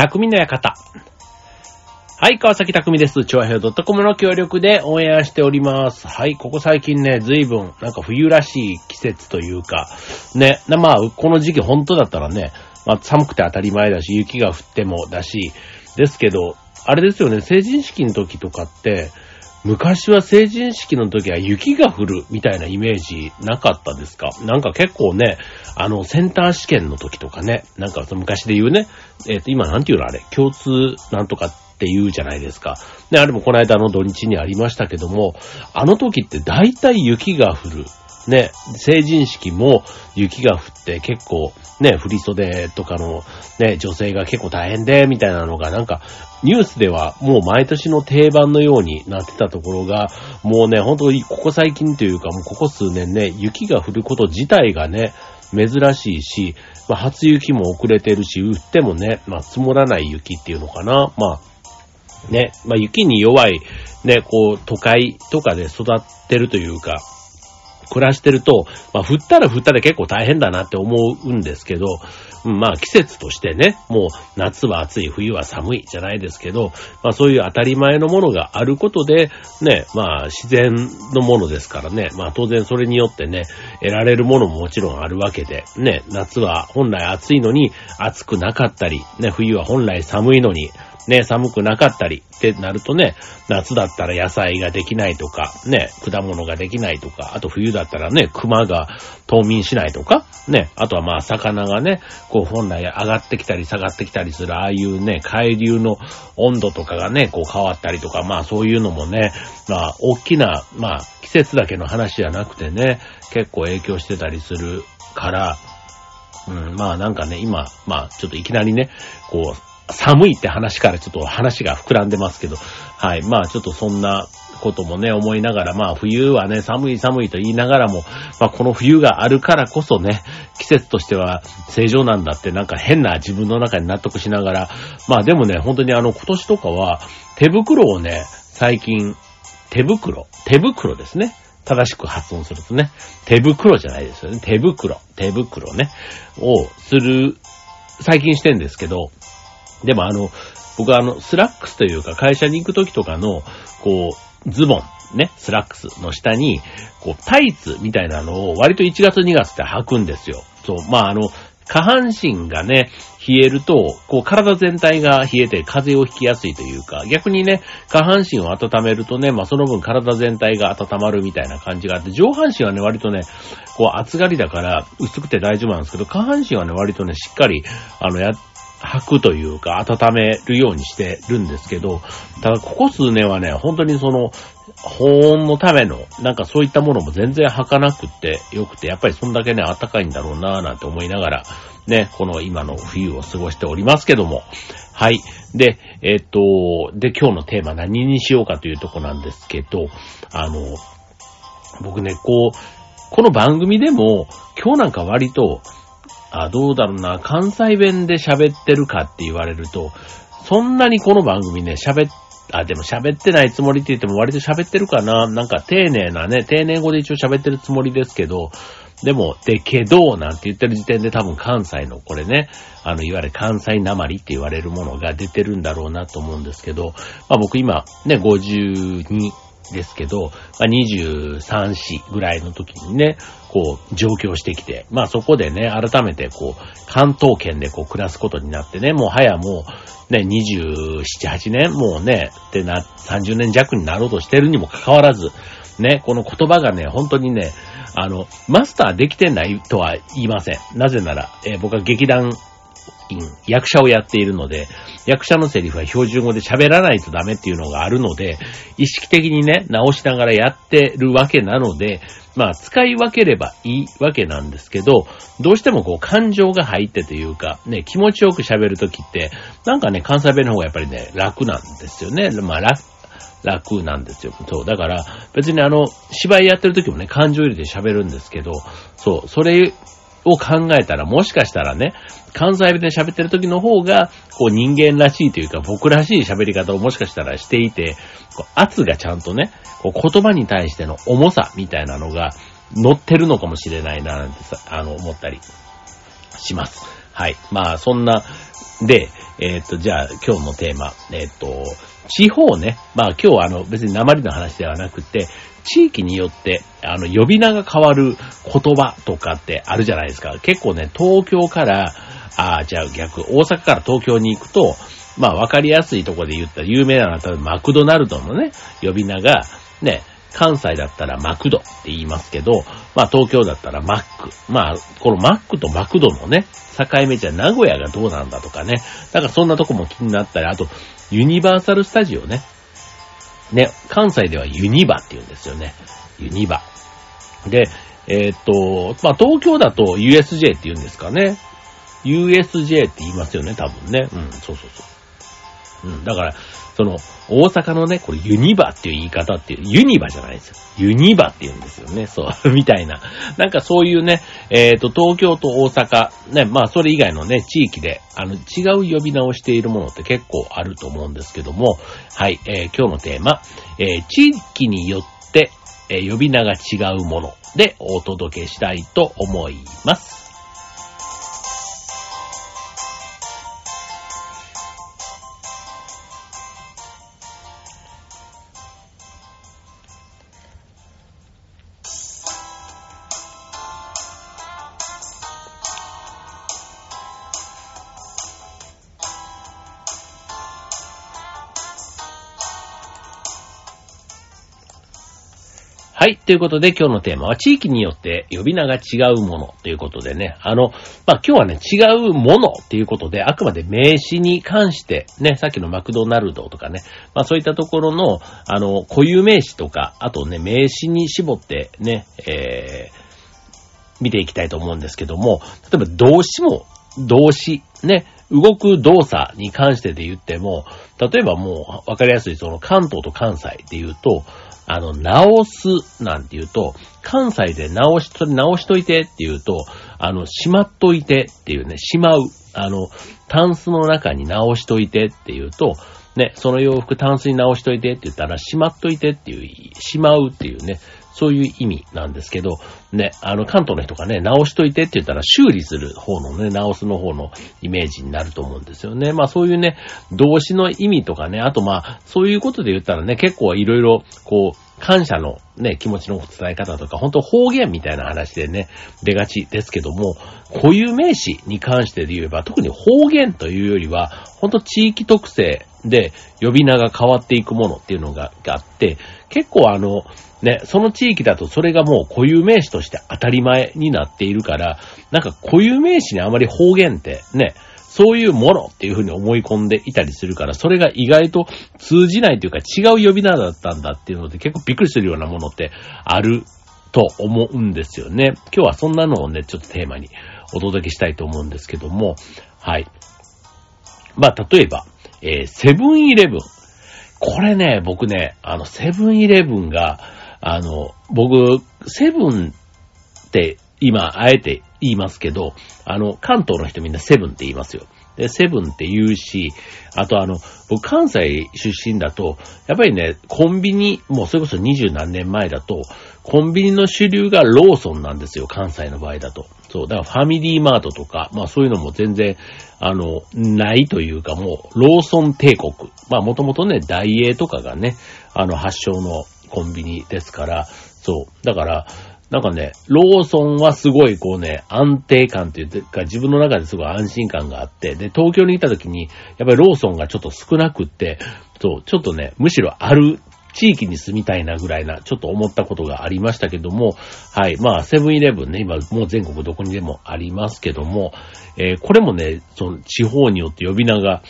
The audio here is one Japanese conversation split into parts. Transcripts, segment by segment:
匠の館。はい、川崎匠です。超平洋 .com の協力でオンエアしております。はい、ここ最近ね、随分、なんか冬らしい季節というか、ね、まあ、この時期本当だったらね、まあ、寒くて当たり前だし、雪が降ってもだし、ですけど、あれですよね、成人式の時とかって、昔は成人式の時は雪が降るみたいなイメージなかったですか？なんか結構ね、あの、センター試験の時とかね、なんか昔で言うね、えっ、と、今なんて言うのあれ、共通なんとかって言うじゃないですか。ね、あれもこの間の土日にありましたけども、あの時って大体雪が降る。ね、成人式も雪が降って結構ね、振袖とかのね、女性が結構大変で、みたいなのがなんかニュースではもう毎年の定番のようになってたところが、もうね、本当にここ最近というかもうここ数年ね、雪が降ること自体がね、珍しいし、まあ、初雪も遅れてるし、降ってもね、まあ、積もらない雪っていうのかな。まあ、ね、まあ、雪に弱い、ね、こう、都会とかで育ってるというか、暮らしてると、まあ、降ったら降ったで結構大変だなって思うんですけど、まあ、季節としてね、もう夏は暑い、冬は寒いじゃないですけど、まあ、そういう当たり前のものがあることで、ね、まあ、自然のものですからね、まあ、当然それによってね、得られるものももちろんあるわけで、ね、夏は本来暑いのに暑くなかったり、ね、冬は本来寒いのに、ね、寒くなかったりってなるとね、夏だったら野菜ができないとか、ね、果物ができないとか、あと冬だったらね、熊が冬眠しないとか、ね、あとはまあ魚がね、こう本来上がってきたり下がってきたりする、ああいうね、海流の温度とかがね、こう変わったりとか、まあそういうのもね、まあ大きな、まあ季節だけの話じゃなくてね、結構影響してたりするから、うん、まあなんかね、今、まあちょっといきなりね、こう、寒いって話からちょっと話が膨らんでますけど、はい。まあちょっとそんなこともね、思いながら、まあ冬はね、寒い寒いと言いながらも、まあこの冬があるからこそね、季節としては正常なんだってなんか変な自分の中に納得しながら、まあでもね、本当にあの今年とかは手袋をね、最近、手袋、手袋ですね。正しく発音するとね、手袋じゃないですよね。手袋、手袋ね、をする、最近してんですけど、でもあの、僕はあの、スラックスというか会社に行く時とかの、こう、ズボン、ね、スラックスの下に、こう、タイツみたいなのを割と1月2月って履くんですよ。そう、まああの、下半身がね、冷えると、こう体全体が冷えて風邪をひきやすいというか、逆にね、下半身を温めるとね、まあその分体全体が温まるみたいな感じがあって、上半身はね、割とね、こう暑がりだから薄くて大丈夫なんですけど、下半身はね、割とね、しっかり、あの、やっ、履くというか、温めるようにしてるんですけど、ただここ数年はね、本当にその、保温のための、なんかそういったものも全然履かなくってよくて、やっぱりそんだけね、暖かいんだろうなぁなんて思いながら、ね、この今の冬を過ごしておりますけども。はい。で、えっ、と、で、今日のテーマ何にしようかというとこなんですけど、あの、僕ね、こう、この番組でも、今日なんか割と、あ、どうだろうな、関西弁で喋ってるかって言われると、そんなにこの番組ね、喋っ、あ、でも喋ってないつもりって言っても割と喋ってるかな。なんか丁寧なね、丁寧語で一応喋ってるつもりですけど、でも、で、けど、なんて言ってる時点で多分関西のこれね、あの、いわゆる関西なまりって言われるものが出てるんだろうなと思うんですけど、まあ僕今、ね、52ですけど、まあ、23、4ぐらいの時にね、こう、上京してきて、まあそこでね、改めてこう、関東圏でこう暮らすことになってね、もう早もう、ね、27、8年、もうね、ってな、30年弱になろうとしてるにもかかわらず、ね、この言葉がね、本当にね、あの、マスターできてないとは言いません。なぜなら、えー僕は劇団、役者をやっているので、役者のセリフは標準語で喋らないとダメっていうのがあるので、意識的にね、直しながらやってるわけなので、まあ、使い分ければいいわけなんですけど、どうしてもこう、感情が入ってというか、ね、気持ちよく喋るときって、なんかね、関西弁の方がやっぱりね、楽なんですよね。まあ、楽、楽なんですよ。そう。だから、別にあの、芝居やってる時もね、感情入れて喋るんですけど、そう、それを考えたら、もしかしたらね、関西弁で喋ってる時の方が、こう人間らしいというか、僕らしい喋り方をもしかしたらしていて、こう圧がちゃんとね、こう言葉に対しての重さみたいなのが乗ってるのかもしれないな、なんてさ、あの、思ったりします。はい。まあ、そんな、で、えっ、と、じゃあ今日のテーマ、えっ、と、地方ね。まあ今日はあの別に鉛の話ではなくて、地域によって、あの、呼び名が変わる言葉とかってあるじゃないですか。結構ね、東京から、ああじゃあ逆、大阪から東京に行くと、まあわかりやすいとこで言ったら有名なのは、例えばマクドナルドのね、呼び名が、ね、関西だったらマクドって言いますけど、まあ東京だったらマック。まあ、このマックとマクドのね、境目じゃ名古屋がどうなんだとかね。だからそんなとこも気になったり、あと、ユニバーサルスタジオね。ね、関西ではユニバって言うんですよね。ユニバ。で、えー、っと、まあ東京だと USJ って言うんですかね。USJ って言いますよね、多分ね。うん、そうそうそう。うん、だから、その、大阪のね、これユニバっていう言い方っていう、ユニバじゃないですよ。ユニバって言うんですよね。そう、みたいな。なんかそういうね、えっ、ー、と、東京と大阪、ね、まあそれ以外のね、地域で、あの、違う呼び名をしているものって結構あると思うんですけども、はい、えー、今日のテーマ、えー、地域によって、え、呼び名が違うものでお届けしたいと思います。はい。ということで今日のテーマは地域によって呼び名が違うものということでね。あの、まあ、今日はね、違うものっていうことで、あくまで名詞に関してね、さっきのマクドナルドとかね、まあ、そういったところの、あの、固有名詞とか、あとね、名詞に絞ってね、えー、見ていきたいと思うんですけども、例えば動詞も動詞、ね、動く動作に関してで言っても、例えばもうわかりやすいその関東と関西で言うと、あの、直すなんて言うと、関西で直し、と直しといてって言うと、あの、しまっといてっていうね、しまう。あの、タンスの中に直しといてって言うと、ね、その洋服タンスに直しといてって言ったら、しまっといてっていう、しまうっていうね、そういう意味なんですけど、ね、あの、関東の人がね、直しといてって言ったら修理する方のね、直すの方のイメージになると思うんですよね。まあそういうね、動詞の意味とかね、あとまあ、そういうことで言ったらね、結構いろいろ、こう、感謝のね、気持ちの伝え方とか、本当方言みたいな話でね、出がちですけども、固有名詞に関してで言えば、特に方言というよりは、本当地域特性で呼び名が変わっていくものっていうのがあって、結構あの、ね、その地域だとそれがもう固有名詞として当たり前になっているから、なんか固有名詞にあまり方言ってね、そういうものっていうふうに思い込んでいたりするから、それが意外と通じないというか違う呼び名だったんだっていうので結構びっくりするようなものってあると思うんですよね。今日はそんなのをね、ちょっとテーマにお届けしたいと思うんですけども、はい。まあ、例えば、えー、セブンイレブン。これね、僕ね、あの、セブンイレブンが、あの、僕、セブンって今、あえて言いますけど、あの、関東の人みんなセブンって言いますよ。で、セブンって言うし、あとあの、僕関西出身だと、やっぱりね、コンビニ、もうそれこそ二十何年前だと、コンビニの主流がローソンなんですよ、関西の場合だと。そう、だからファミリーマートとか、まあそういうのも全然、あの、ないというかもう、ローソン帝国。まあもともとね、ダイエーとかがね、あの発祥のコンビニですから、そう。だから、なんかね、ローソンはすごいこうね、安定感っていうか、自分の中ですごい安心感があって、で、東京に行った時に、やっぱりローソンがちょっと少なくって、そう、ちょっとね、むしろある地域に住みたいなぐらいな、ちょっと思ったことがありましたけども、はい。まあ、セブンイレブンね、今もう全国どこにでもありますけども、えー、これもね、その地方によって呼び名が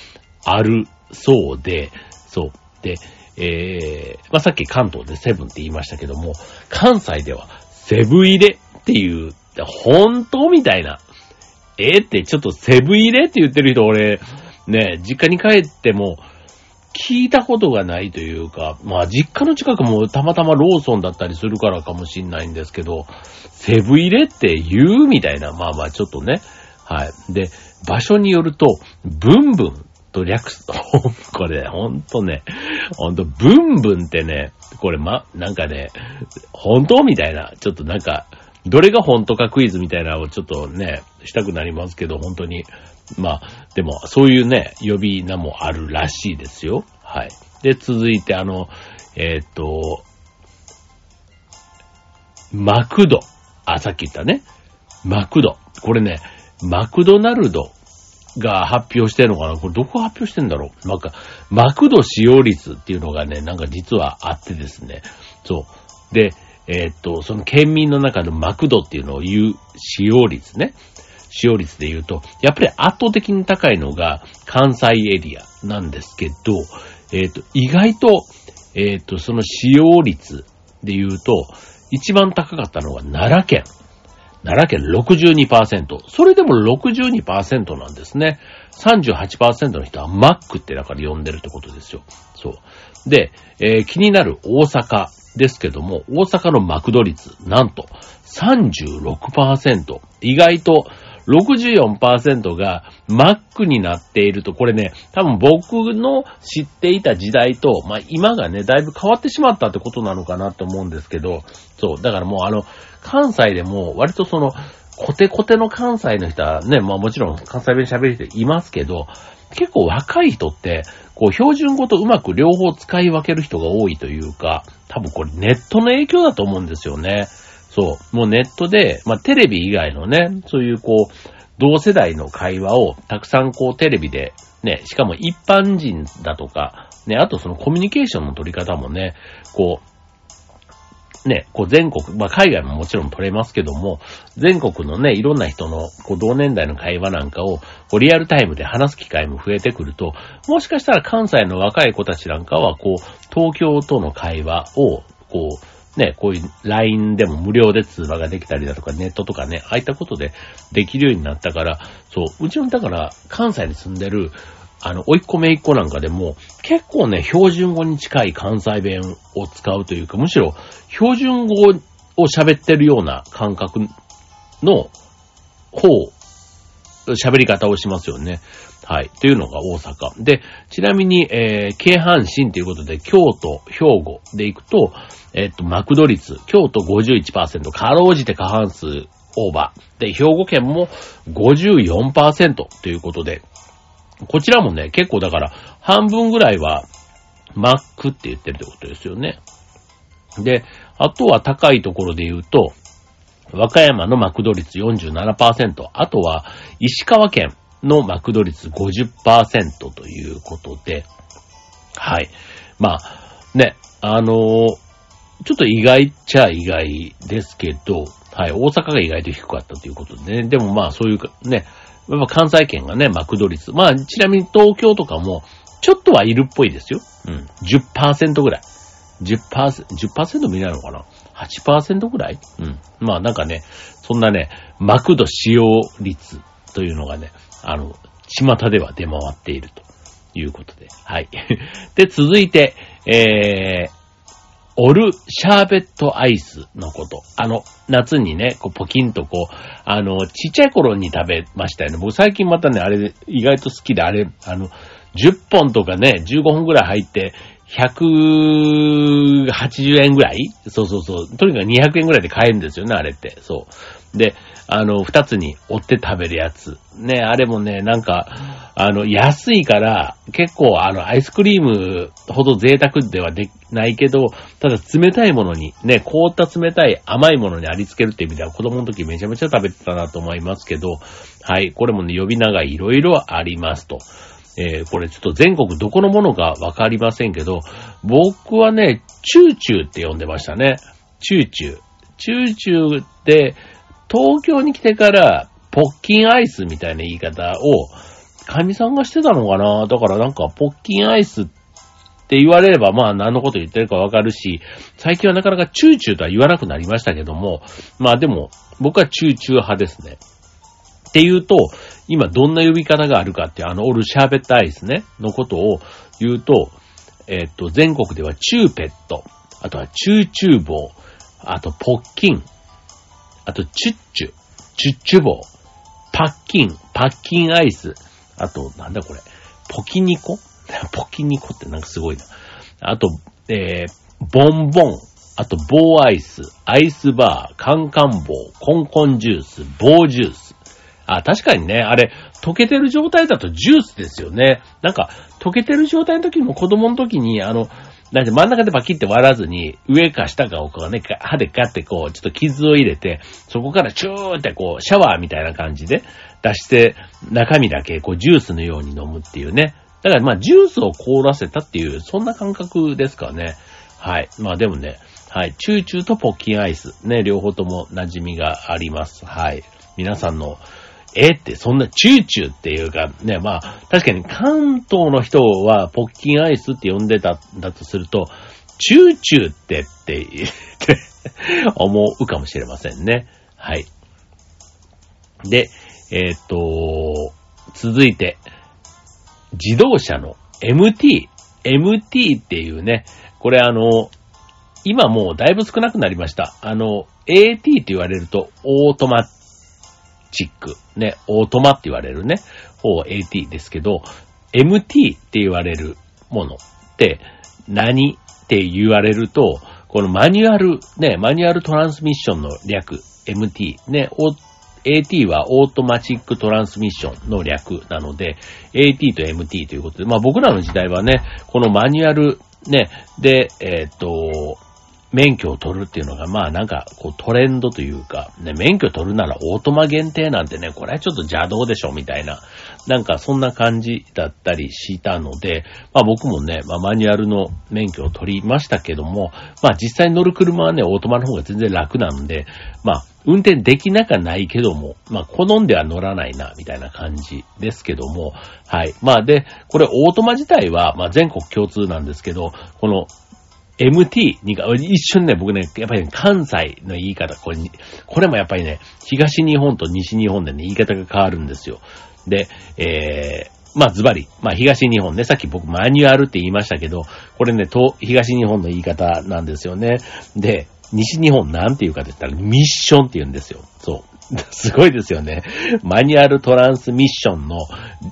あるそうで、そう。で、えー、まあ、さっき関東でセブンって言いましたけども、関西ではセブン入れっていう、本当みたいな。えー、ってちょっとセブン入れって言ってる人俺、ね、実家に帰っても、聞いたことがないというか、まあ実家の近くもたまたまローソンだったりするからかもしんないんですけど、セブ入れって言うみたいな、まあまあちょっとね。はい。で、場所によると、ブンブンと略すと、これ、ほんとね、ほんと、ブンブンってね、これま、なんかね、本当みたいな、ちょっとなんか、どれが本当かクイズみたいなのをちょっとね、したくなりますけど、本当に。まあ、でも、そういうね、呼び名もあるらしいですよ。はい。で、続いて、あの、えっ、と、マクド。あ、さっき言ったね。マクド。これね、マクドナルドが発表してるのかなこれどこ発表してんだろうなんか、マクド使用率っていうのがね、なんか実はあってですね。そう。で、えー、っと、その県民の中のマクドっていうのを言う使用率ね。使用率で言うと、やっぱり圧倒的に高いのが関西エリアなんですけど、えっ、と、意外と、えっ、と、その使用率で言うと、一番高かったのが奈良県。奈良県62%。それでも62%なんですね。38%の人はマックってだから呼んでるってことですよ。そう。で、えー、気になる大阪ですけども、大阪のマクド率、なんと36%。意外と64%がマックになっていると、これね、多分僕の知っていた時代と、まあ今がね、だいぶ変わってしまったってことなのかなと思うんですけど、そう、だからもうあの、関西でも割とその、コテコテの関西の人はね、まあもちろん関西弁喋る人いますけど、結構若い人って、こう標準語とうまく両方使い分ける人が多いというか、多分これネットの影響だと思うんですよね。そう。もうネットで、まあテレビ以外のね、そういうこう、同世代の会話をたくさんこうテレビで、ね、しかも一般人だとか、ね、あとそのコミュニケーションの取り方もね、こう、ね、こう全国、まあ海外ももちろん取れますけども、全国のね、いろんな人のこう同年代の会話なんかをこうリアルタイムで話す機会も増えてくると、もしかしたら関西の若い子たちなんかはこう、東京との会話をこう、ね、こういう LINE でも無料で通話ができたりだとか、ネットとかね、ああいったことでできるようになったから、そう、うちのだから関西に住んでる、あの、おいっ子めいっ子なんかでも、結構ね、標準語に近い関西弁を使うというか、むしろ標準語を喋ってるような感覚の方、喋り方をしますよね。はい。というのが大阪。で、ちなみに、えー、京阪神ということで、京都、兵庫で行くと、えっと、マクド率、京都51%、かろうじて過半数オーバー。で、兵庫県も54%ということで、こちらもね、結構だから、半分ぐらいは、マックって言ってるってことですよね。で、あとは高いところで言うと、和歌山のマクド率47%、あとは石川県のマクド率50%ということで、はい。まあ、ね、あのー、ちょっと意外っちゃ意外ですけど、はい、大阪が意外と低かったということでね、でもまあそういうね、やっぱ関西圏がね、マクド率。まあ、ちなみに東京とかも、ちょっとはいるっぽいですよ。うん。10%ぐらい。10%、10%見ないのかな ?8% ぐらい？うん。まあなんかね、そんなね、マクド使用率というのがね、あの、巷では出回っているということで。はい。で、続いて、えー、オルシャーベットアイスのこと。あの、夏にね、こう、ポキンとこう、あの、ちっちゃい頃に食べましたよね。僕最近またね、あれ、意外と好きで、あれ、あの、10本とかね、15本ぐらい入って、180円ぐらい？そうそうそう。とにかく200円ぐらいで買えるんですよね、あれって。そう。で、あの、二つに折って食べるやつ。ね、あれもね、なんか、あの、安いから、結構、あの、アイスクリームほど贅沢ではでないけど、ただ冷たいものに、ね、凍った冷たい甘いものにありつけるって意味では、子供の時めちゃめちゃ食べてたなと思いますけど、はい、これもね、呼び名がいろいろありますと。えー、これちょっと全国どこのものかわかりませんけど、僕はね、チューチューって呼んでましたね。チューチュー。チューチューって、東京に来てから、ポッキンアイスみたいな言い方を、カミさんがしてたのかな？だからなんか、ポッキンアイスって言われれば、まあ何のこと言ってるかわかるし、最近はなかなかチューチューとは言わなくなりましたけども、まあでも、僕はチューチュー派ですね。っていうと、今どんな呼び方があるかって、あの、オルシャーベットアイスね、のことを言うと、えっ、と、全国ではチューペット、あとはチューチューボー、あとポッキン、あとチュッチュ、チュッチュボー、パッキン、パッキンアイス、あと、なんだこれ、ポキニコ？ポキニコってなんかすごいな。あと、えー、ボンボン、あと棒アイス、アイスバー、カンカン棒、コンコンジュース、棒ジュース、あ、確かにね、あれ、溶けてる状態だとジュースですよね。なんか、溶けてる状態の時も子供の時に、あの、なんで真ん中でバキって割らずに、上か下かをこうね、歯でガッてこう、ちょっと傷を入れて、そこからチューってこう、シャワーみたいな感じで出して、中身だけこう、ジュースのように飲むっていうね。だからまあ、ジュースを凍らせたっていう、そんな感覚ですかね。はい。まあでもね、はい。チューチューとポッキンアイス。ね、両方とも馴染みがあります。はい。皆さんのえって、そんなチューチューっていうか、ね、まあ、確かに関東の人はポッキンアイスって呼んでただとすると、チューチューってってって思うかもしれませんね。はい。で、えっ、と、続いて、自動車の MT。MT っていうね、これあの、今もうだいぶ少なくなりました。あの、AT って言われると、オートマチック、ね、オートマって言われるね、片や AT ですけど、MT って言われるものって何って言われると、このマニュアル、ね、マニュアルトランスミッションの略、MT、ね、AT はオートマチックトランスミッションの略なので、AT と MT ということで、まあ僕らの時代はね、このマニュアル、ね、で、えっ、と、免許を取るっていうのが、まあなんか、こうトレンドというか、ね、免許取るならオートマ限定なんてね、これはちょっと邪道でしょ、みたいな、なんかそんな感じだったりしたので、まあ僕もね、まあマニュアルの免許を取りましたけども、まあ実際乗る車はね、オートマの方が全然楽なんで、まあ運転できなかないけども、まあ好んでは乗らないな、みたいな感じですけども、はい。まあで、これオートマ自体は、まあ全国共通なんですけど、この MT にか、一瞬ね、僕ね、やっぱり、ね、関西の言い方、これに、これもやっぱりね、東日本と西日本でね、言い方が変わるんですよ。で、えー、まあ、ズバリ。まあ、東日本ね、さっき僕マニュアルって言いましたけど、これね、東日本の言い方なんですよね。で、西日本なんて言うかって言ったら、ミッションって言うんですよ。そう。すごいですよね。マニュアルトランスミッションの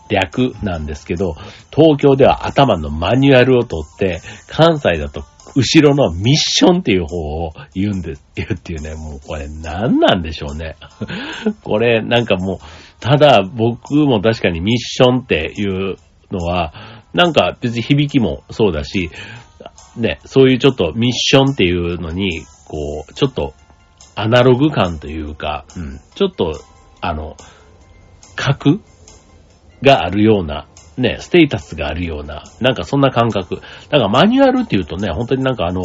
略なんですけど、東京では頭のマニュアルを取って、関西だと後ろのミッションっていう方を言うんです、言うっていうね、もうこれ何なんでしょうね。これなんかもう、ただ僕も確かにミッションっていうのは、なんか別に響きもそうだし、ね、そういうちょっとミッションっていうのに、こう、ちょっとアナログ感というか、うん、ちょっと、あの、格があるようなね、ステータスがあるような、なんかそんな感覚。だからマニュアルっていうとね、本当になんかあの、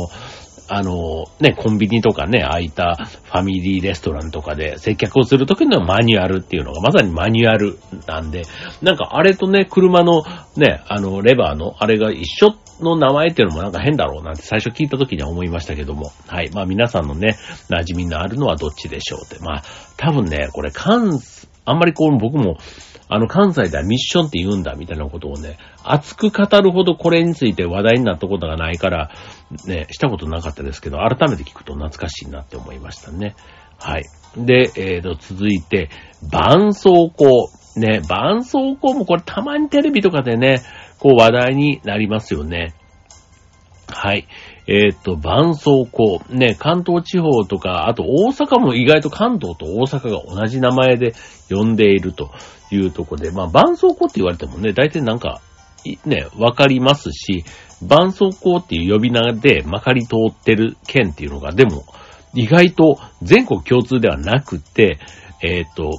あの、ね、コンビニとかね、空いたファミリーレストランとかで接客をするときのマニュアルっていうのがまさにマニュアルなんで、なんかあれとね、車のね、あの、レバーのあれが一緒の名前っていうのもなんか変だろうなんて最初聞いたときには思いましたけども、はい。まあ皆さんのね、馴染みのあるのはどっちでしょうって。まあ、多分ね、これ関、あんまりこう僕もあの関西ではミッションって言うんだみたいなことをね、熱く語るほどこれについて話題になったことがないから、ね、したことなかったですけど、改めて聞くと懐かしいなって思いましたね。はい。で、えーと、続いて、絆創膏。ね、絆創膏もこれたまにテレビとかでね、こう話題になりますよね。はい。えっ、と、絆創膏。ね、関東地方とか、あと大阪も意外と関東と大阪が同じ名前で呼んでいるというとこで、まあ、絆創膏って言われてもね、大体なんか、ね、わかりますし、絆創膏っていう呼び名でまかり通ってる県っていうのが、でも、意外と全国共通ではなくて、えっ、と、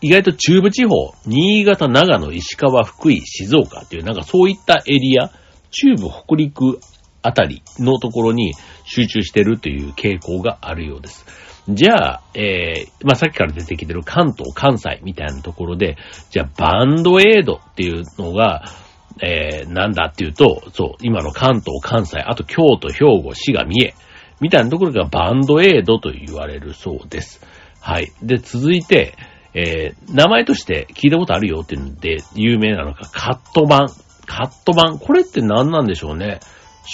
意外と中部地方、新潟、長野、石川、福井、静岡っていう、なんかそういったエリア、中部、北陸あたりのところに集中してるという傾向があるようです。じゃあ、えー、まあ、さっきから出てきてる関東、関西みたいなところで、じゃあ、バンドエイドっていうのが、えー、なんだっていうと、そう、今の関東、関西、あと京都、兵庫、滋賀、三重、みたいなところがバンドエイドと言われるそうです。はい。で、続いて、えー、名前として聞いたことあるよっていうので、有名なのがカット版。カット版。これって何なんでしょうね。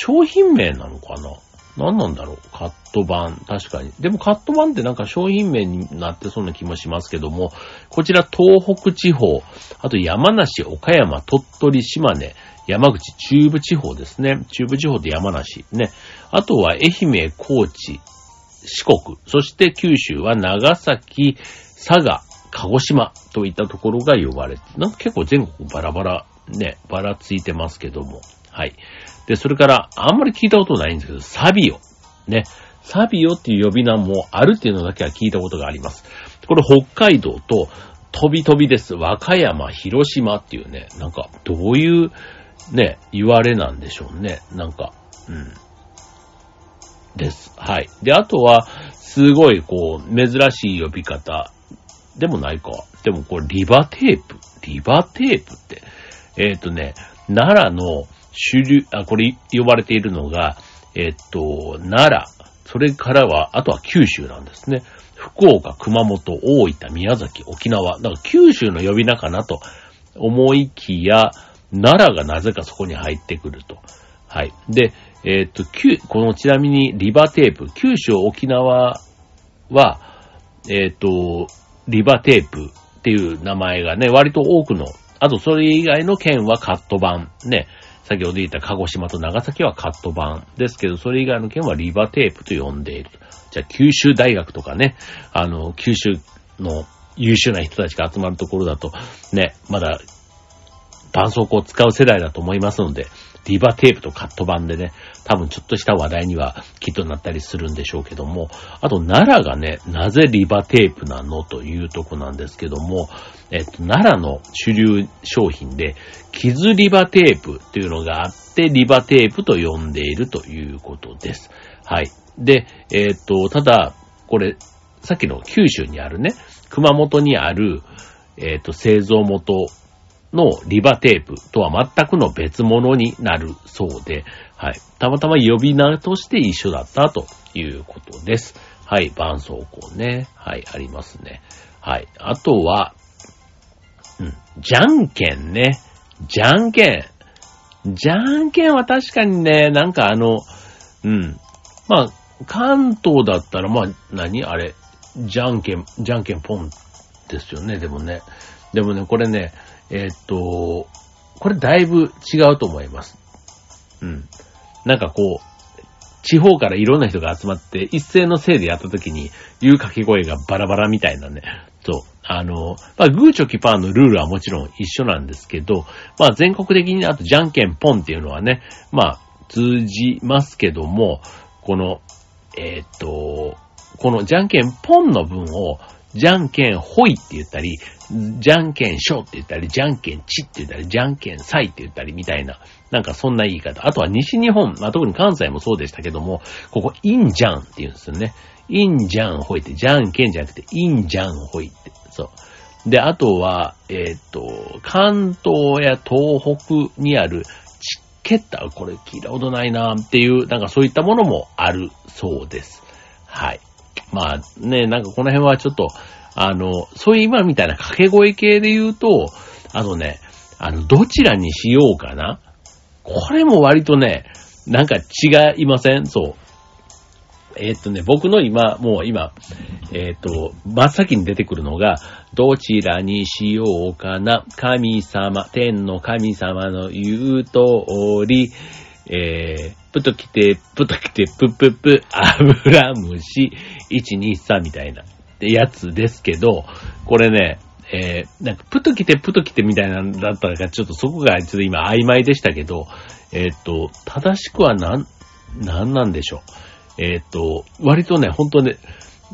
商品名なのかな？何なんだろう？カット版。確かに。でもカット版ってなんか商品名になってそうな気もしますけども、こちら東北地方、あと山梨、岡山、鳥取、島根、山口、中部地方ですね。中部地方で山梨。ね。あとは愛媛、高知、四国、そして九州は長崎、佐賀、鹿児島といったところが呼ばれて、なんか結構全国バラバラ、ね、ばらついてますけども。はい。で、それから、あんまり聞いたことないんですけど、サビオ。ね。サビオっていう呼び名もあるっていうのだけは聞いたことがあります。これ北海道と飛び飛びです。和歌山、広島っていうね、なんか、どういう、ね、言われなんでしょうね。なんか、うん。です。はい。で、あとは、すごい、こう、珍しい呼び方。でもないか。でも、これ、リバテープ。リバテープって。えっ、ー、とね、奈良の主流、あ、これ呼ばれているのが、えっ、と、奈良。それからは、あとは九州なんですね。福岡、熊本、大分、宮崎、沖縄。だから九州の呼び名かなと思いきや、奈良がなぜかそこに入ってくると。はい。で、えっ、と、このちなみにリバテープ、九州、沖縄は、えっ、と、リバテープっていう名前がね、割と多くの、あとそれ以外の県はカット版。ね、先ほど言った鹿児島と長崎はカット版ですけど、それ以外の県はリバテープと呼んでいる。じゃあ、九州大学とかね、あの、九州の優秀な人たちが集まるところだと、ね、まだ、絆創膏を使う世代だと思いますので、リバテープとカット版でね、多分ちょっとした話題にはきっとなったりするんでしょうけども、あと奈良がね、なぜリバテープなのというとこなんですけども、えっと、奈良の主流商品で、傷リバテープっていうのがあって、リバテープと呼んでいるということです。はい。で、えっと、ただ、これ、さっきの九州にあるね、熊本にある、えっと、製造元のリバテープとは全くの別物になるそうで、はい。たまたま呼び名として一緒だったということです。はい。絆創膏ね。はい。ありますね。はい。あとは、うん。じゃんけんね。じゃんけん。じゃんけんは確かにね、なんかあの、うん。まあ、関東だったら、まあ、何？あれ、じゃんけん、じゃんけんポンですよね、でもね。でもね、これね、えー、っと、これだいぶ違うと思います。うん。なんかこう、地方からいろんな人が集まって一斉のせいでやった時に言う掛け声がバラバラみたいなね。そう。あの、まあ、グーチョキパーのルールはもちろん一緒なんですけど、まあ、全国的にあとじゃんけんポンっていうのはね、まあ、通じますけども、この、えー、っと、このじゃんけんポンの分を、じゃんけんほいって言ったり、じゃんけんしょって言ったり、じゃんけんちって言ったり、じゃんけんさいって言ったりみたいな、なんかそんな言い方。あとは西日本、まあ、特に関西もそうでしたけども、ここ、インジャンって言うんですよね。インジャンほいって、じゃんけんじゃなくて、インジャンほいって。そう。で、あとは、えっ、と、関東や東北にあるチケッタ、これ聞いたことないなっていう、なんかそういったものもあるそうです。はい。まあね、なんかこの辺はちょっと、あの、そういう今みたいな掛け声系で言うと、あのね、あの、どちらにしようかな。これも割とね、なんか違いません？そう。えー、っとね、僕の今、もう今、えー、っと、真っ先に出てくるのが、どちらにしようかな、神様、天の神様の言う通り、えー、ぷと来て、ぷと来て、ぷぷぷ、油虫、1、2、3みたいな。ってやつですけど、これね、えー、なんか、プと来て、プと来てみたいなんだったか、ちょっとそこがちょっと今曖昧でしたけど、えー、っと、正しくはなん、なんなんでしょう。えー、っと、割とね、本当ね、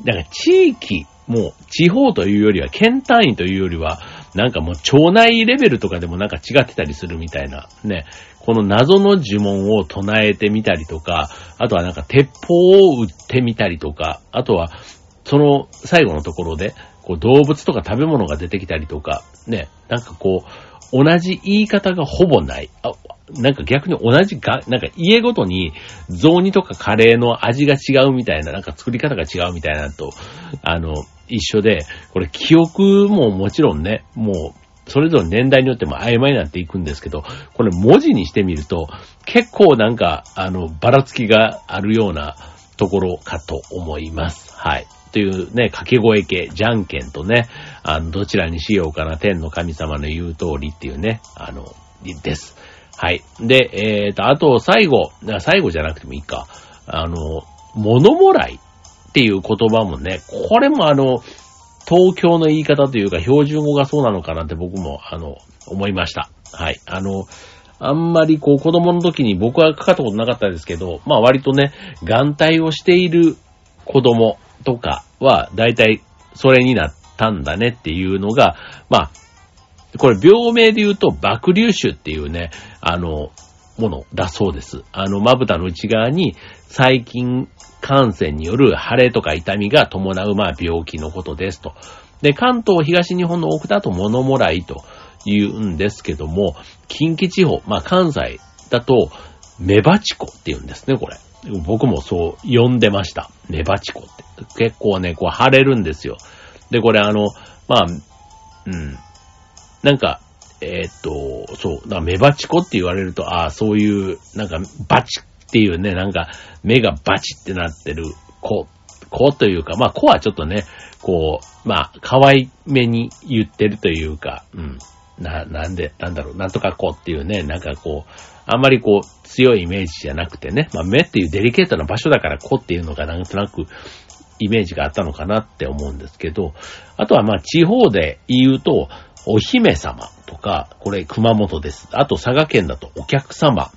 なんか地域、もう地方というよりは、県単位というよりは、なんかもう町内レベルとかでもなんか違ってたりするみたいな、ね。この謎の呪文を唱えてみたりとか、あとはなんか鉄砲を撃ってみたりとか、あとはその最後のところで、こう動物とか食べ物が出てきたりとか、ね、なんかこう、同じ言い方がほぼない。あ、なんか逆に同じが、なんか家ごとに雑煮とかカレーの味が違うみたいな、なんか作り方が違うみたいなと、あの、一緒で、これ記憶ももちろんね、もう、それぞれ年代によっても曖昧になっていくんですけど、これ文字にしてみると、結構なんか、あの、ばらつきがあるようなところかと思います。はい。というね、掛け声系、じゃんけんとね、あの、どちらにしようかな、天の神様の言う通りっていうね、あの、です。はい。で、えっ、ー、と、あと、最後、最後じゃなくてもいいか、あの、物もらいっていう言葉もね、これもあの、東京の言い方というか標準語がそうなのかなって僕も、あの、思いました。はい。あの、あんまりこう子供の時に僕はかかったことなかったですけど、まあ割とね、眼帯をしている子供とかは、だいたいそれになったんだねっていうのが、まあ、これ病名で言うと、爆粒腫っていうね、あの、ものだそうです。あの、まぶたの内側に細菌感染による腫れとか痛みが伴う、まあ、病気のことですと。で、関東、東日本の多くだと物もらいと言うんですけども、近畿地方、まあ、関西だと、メバチコって言うんですね、これ。僕もそう呼んでました。メバチコって。結構ね、こう腫れるんですよ。で、これあの、まあ、うん。なんか、えー、っと、そう、だメバチコって言われると、ああ、そういう、なんか、バチっていうね、なんか、目がバチってなってる子、子というか、まあ、子はちょっとね、こう、まあ、可愛めに言ってるというか、うん。な、なんで、なんだろう、なんとか子っていうね、なんかこう、あんまりこう、強いイメージじゃなくてね、まあ、目っていうデリケートな場所だから子っていうのがなんとなく、イメージがあったのかなって思うんですけど、あとはまあ地方で言うと、お姫様とか、これ熊本です。あと佐賀県だとお客様、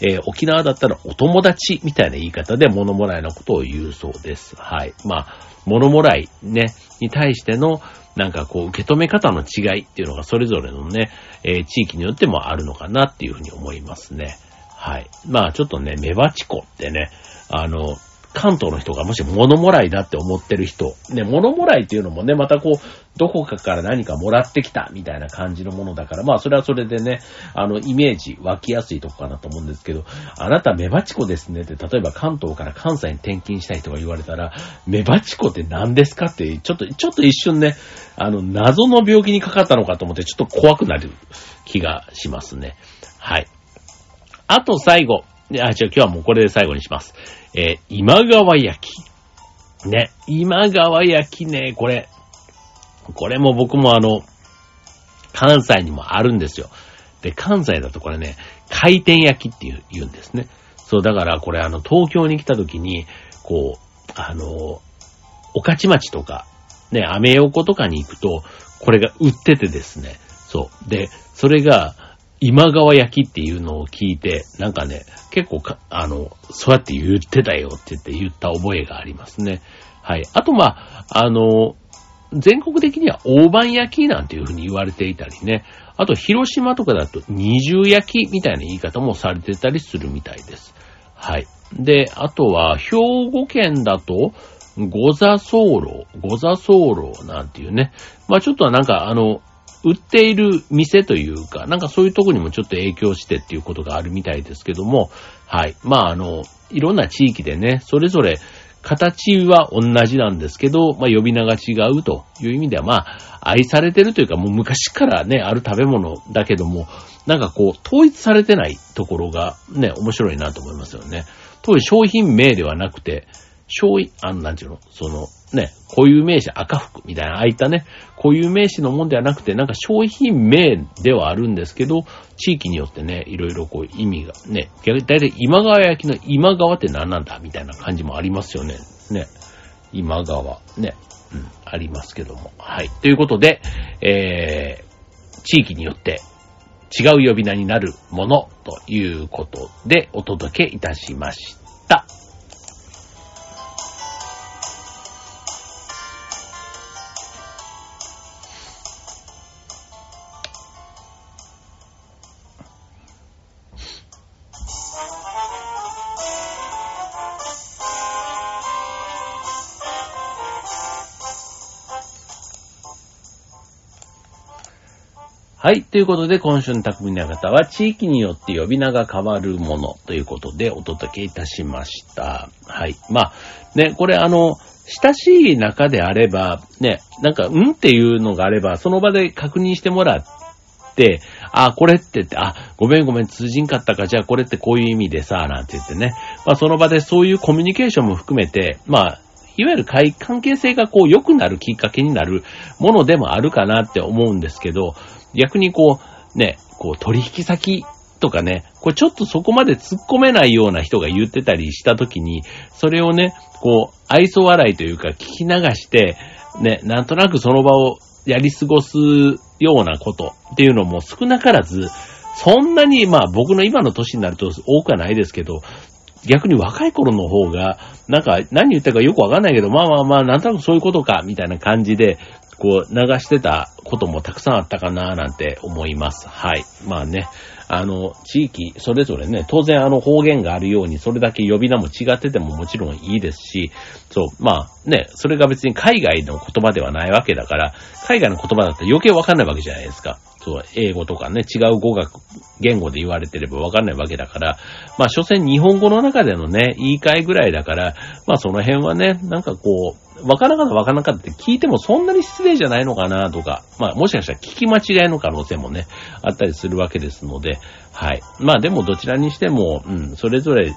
えー、沖縄だったらお友達みたいな言い方で物もらいのことを言うそうです。はい。まあ、物もらいね、に対しての、なんかこう、受け止め方の違いっていうのがそれぞれのね、えー、地域によってもあるのかなっていうふうに思いますね。はい。まあちょっとね、メバチコってね、あの、関東の人がもし物もらいだって思ってる人、ね、物もらいっていうのもね、またこう、どこかから何かもらってきたみたいな感じのものだから、まあそれはそれでね、あの、イメージ湧きやすいとこかなと思うんですけど、あなたメバチコですねって、例えば関東から関西に転勤した人が言われたら、メバチコって何ですかって、ちょっと、ちょっと一瞬ね、あの、謎の病気にかかったのかと思って、ちょっと怖くなる気がしますね。はい。あと最後。であ、違う、今日はもうこれで最後にします。えー、今川焼き。ね、今川焼きね、これ、これも僕もあの、関西にもあるんですよ。で、関西だとこれね、回転焼きっていう言うんですね。そう、だからこれあの、東京に来た時に、こう、あの、御徒町とか、ね、アメ横とかに行くと、これが売っててですね。そう。で、それが、今川焼きっていうのを聞いて、なんかね、結構か、あの、そうやって言ってたよって言って言った覚えがありますね。はい。あと、まあ、あの、全国的には大判焼きなんていうふうに言われていたりね。あと、広島とかだと二重焼きみたいな言い方もされてたりするみたいです。はい。で、あとは、兵庫県だと、ご座候、ご座候なんていうね。まあちょっとはなんかあの、売っている店というか、なんかそういうとこにもちょっと影響してっていうことがあるみたいですけども、はい。まあ、あの、いろんな地域でね、それぞれ形は同じなんですけど、まあ、呼び名が違うという意味では、まあ、愛されてるというか、もう昔からね、ある食べ物だけども、なんかこう、統一されてないところがね、面白いなと思いますよね。当時商品名ではなくて、商品、あの、なんていうの、その、ね、固有名詞赤服みたいな、ああいったね、固有名詞のもんではなくて、なんか商品名ではあるんですけど、地域によってね、いろいろこう意味がね、逆に大体今川焼きの今川って何なんだみたいな感じもありますよね。ね。今川。ね。うん、ありますけども。はい。ということで、えー、地域によって違う呼び名になるものということでお届けいたしました。はい。ということで、今週の匠の方は、地域によって呼び名が変わるものということでお届けいたしました。はい。まあ、ね、これあの、親しい中であれば、ね、なんか、うんっていうのがあれば、その場で確認してもらって、あ、これってって、あ、ごめんごめん通じんかったか、じゃあこれってこういう意味でさ、なんて言ってね。まあその場でそういうコミュニケーションも含めて、まあ、いわゆる関係性がこう良くなるきっかけになるものでもあるかなって思うんですけど、逆にこう、ね、こう取引先とかね、これちょっとそこまで突っ込めないような人が言ってたりした時に、それをね、こう、愛想笑いというか聞き流して、ね、なんとなくその場をやり過ごすようなことっていうのも少なからず、そんなに、まあ僕の今の年になると多くはないですけど、逆に若い頃の方が、なんか何言ったかよくわかんないけど、まあまあまあ、なんとなくそういうことか、みたいな感じで、こう流してたこともたくさんあったかななんて思います。はい。まあね、あの、地域、それぞれね、当然あの方言があるように、それだけ呼び名も違っててももちろんいいですし、そう、まあね、それが別に海外の言葉ではないわけだから、海外の言葉だったら余計わかんないわけじゃないですか。そう、英語とかね、違う語学、言語で言われてればわかんないわけだから、まあ、所詮日本語の中でのね、言い換えぐらいだから、まあ、その辺はね、なんかこう、わからなかったわからなかったって聞いてもそんなに失礼じゃないのかなとか、まあ、もしかしたら聞き間違いの可能性もね、あったりするわけですので、はい。まあ、でもどちらにしても、うん、それぞれ、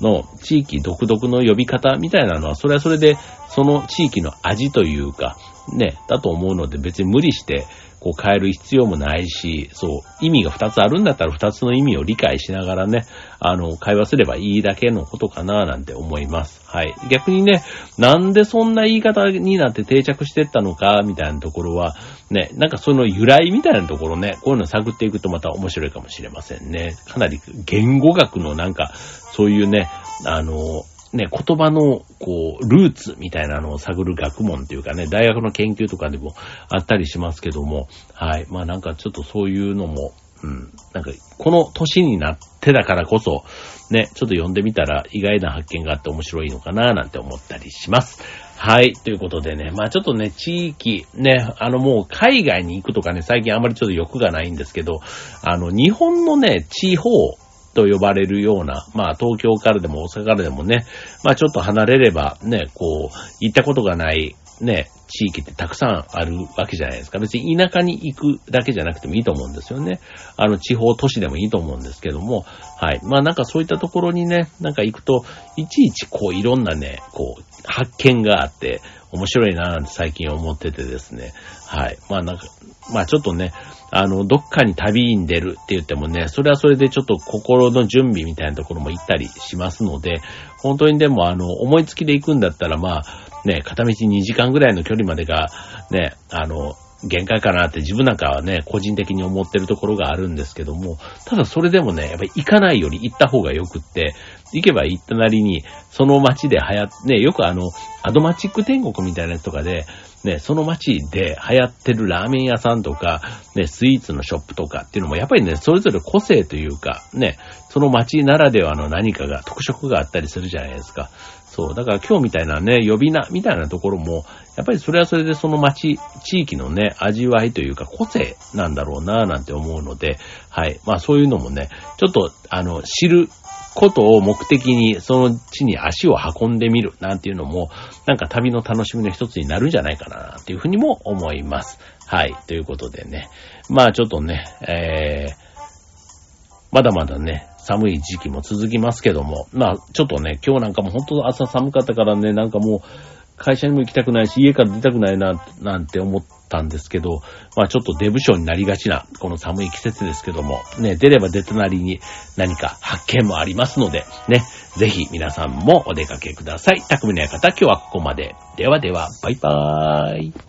の地域独特の呼び方みたいなのは、それはそれで、その地域の味というか、ね、だと思うので別に無理して、こう変える必要もないし、そう、意味が二つあるんだったら二つの意味を理解しながらね、あの、会話すればいいだけのことかななんて思います。はい。逆にね、なんでそんな言い方になって定着してったのか、みたいなところは、ね、なんかその由来みたいなところね、こういうの探っていくとまた面白いかもしれませんね。かなり言語学のなんか、そういうね、あの、ね、言葉の、こう、ルーツみたいなのを探る学問っていうかね、大学の研究とかでもあったりしますけども、はい。まあなんかちょっとそういうのも、うん、なんか、この年になってだからこそ、ね、ちょっと読んでみたら意外な発見があって面白いのかななんて思ったりします。はい。ということでね、まあちょっとね、地域、ね、あのもう海外に行くとかね、最近あんまりちょっと欲がないんですけど、あの、日本のね、地方、と呼ばれるような、まあ東京からでも大阪からでもね、まあちょっと離れればね、こう、行ったことがないね、地域ってたくさんあるわけじゃないですか。別に田舎に行くだけじゃなくてもいいと思うんですよね。あの、地方都市でもいいと思うんですけども、はい。まあなんかそういったところにね、なんか行くと、いちいちこういろんなね、こう、発見があって、面白いなぁなんて最近思っててですね。はい。まあなんか、まあちょっとね、あの、どっかに旅に出るって言ってもね、それはそれでちょっと心の準備みたいなところも行ったりしますので、本当にでもあの、思いつきで行くんだったらまあ、ね、片道2時間ぐらいの距離までが、ね、あの、限界かなって自分なんかはね、個人的に思ってるところがあるんですけども、ただそれでもね、やっぱり行かないより行った方がよくって、行けば行ったなりに、その街で流行って、ね、よくあの、アドマチック天国みたいなやつとかで、ね、その街で流行ってるラーメン屋さんとか、ね、スイーツのショップとかっていうのも、やっぱりね、それぞれ個性というか、ね、その街ならではの何かが、特色があったりするじゃないですか。そう。だから今日みたいなね、呼び名みたいなところも、やっぱりそれはそれでその街、地域のね、味わいというか個性なんだろうなぁなんて思うので、はい。まあそういうのもね、ちょっと、あの、知ることを目的にその地に足を運んでみるなんていうのも、なんか旅の楽しみの一つになるんじゃないかなっていうふうにも思います。はい。ということでね。まあちょっとね、えー、まだまだね、寒い時期も続きますけども、まあ、ちょっとね、今日なんかも本当朝寒かったからね、なんかもう、会社にも行きたくないし、家から出たくないな、なんて思っったんですけど、まあちょっとデブ症になりがちな、この寒い季節ですけども、ね、出れば出たなりに何か発見もありますので、ね、ぜひ皆さんもお出かけください。匠の館、今日はここまで。ではでは、バイバーイ。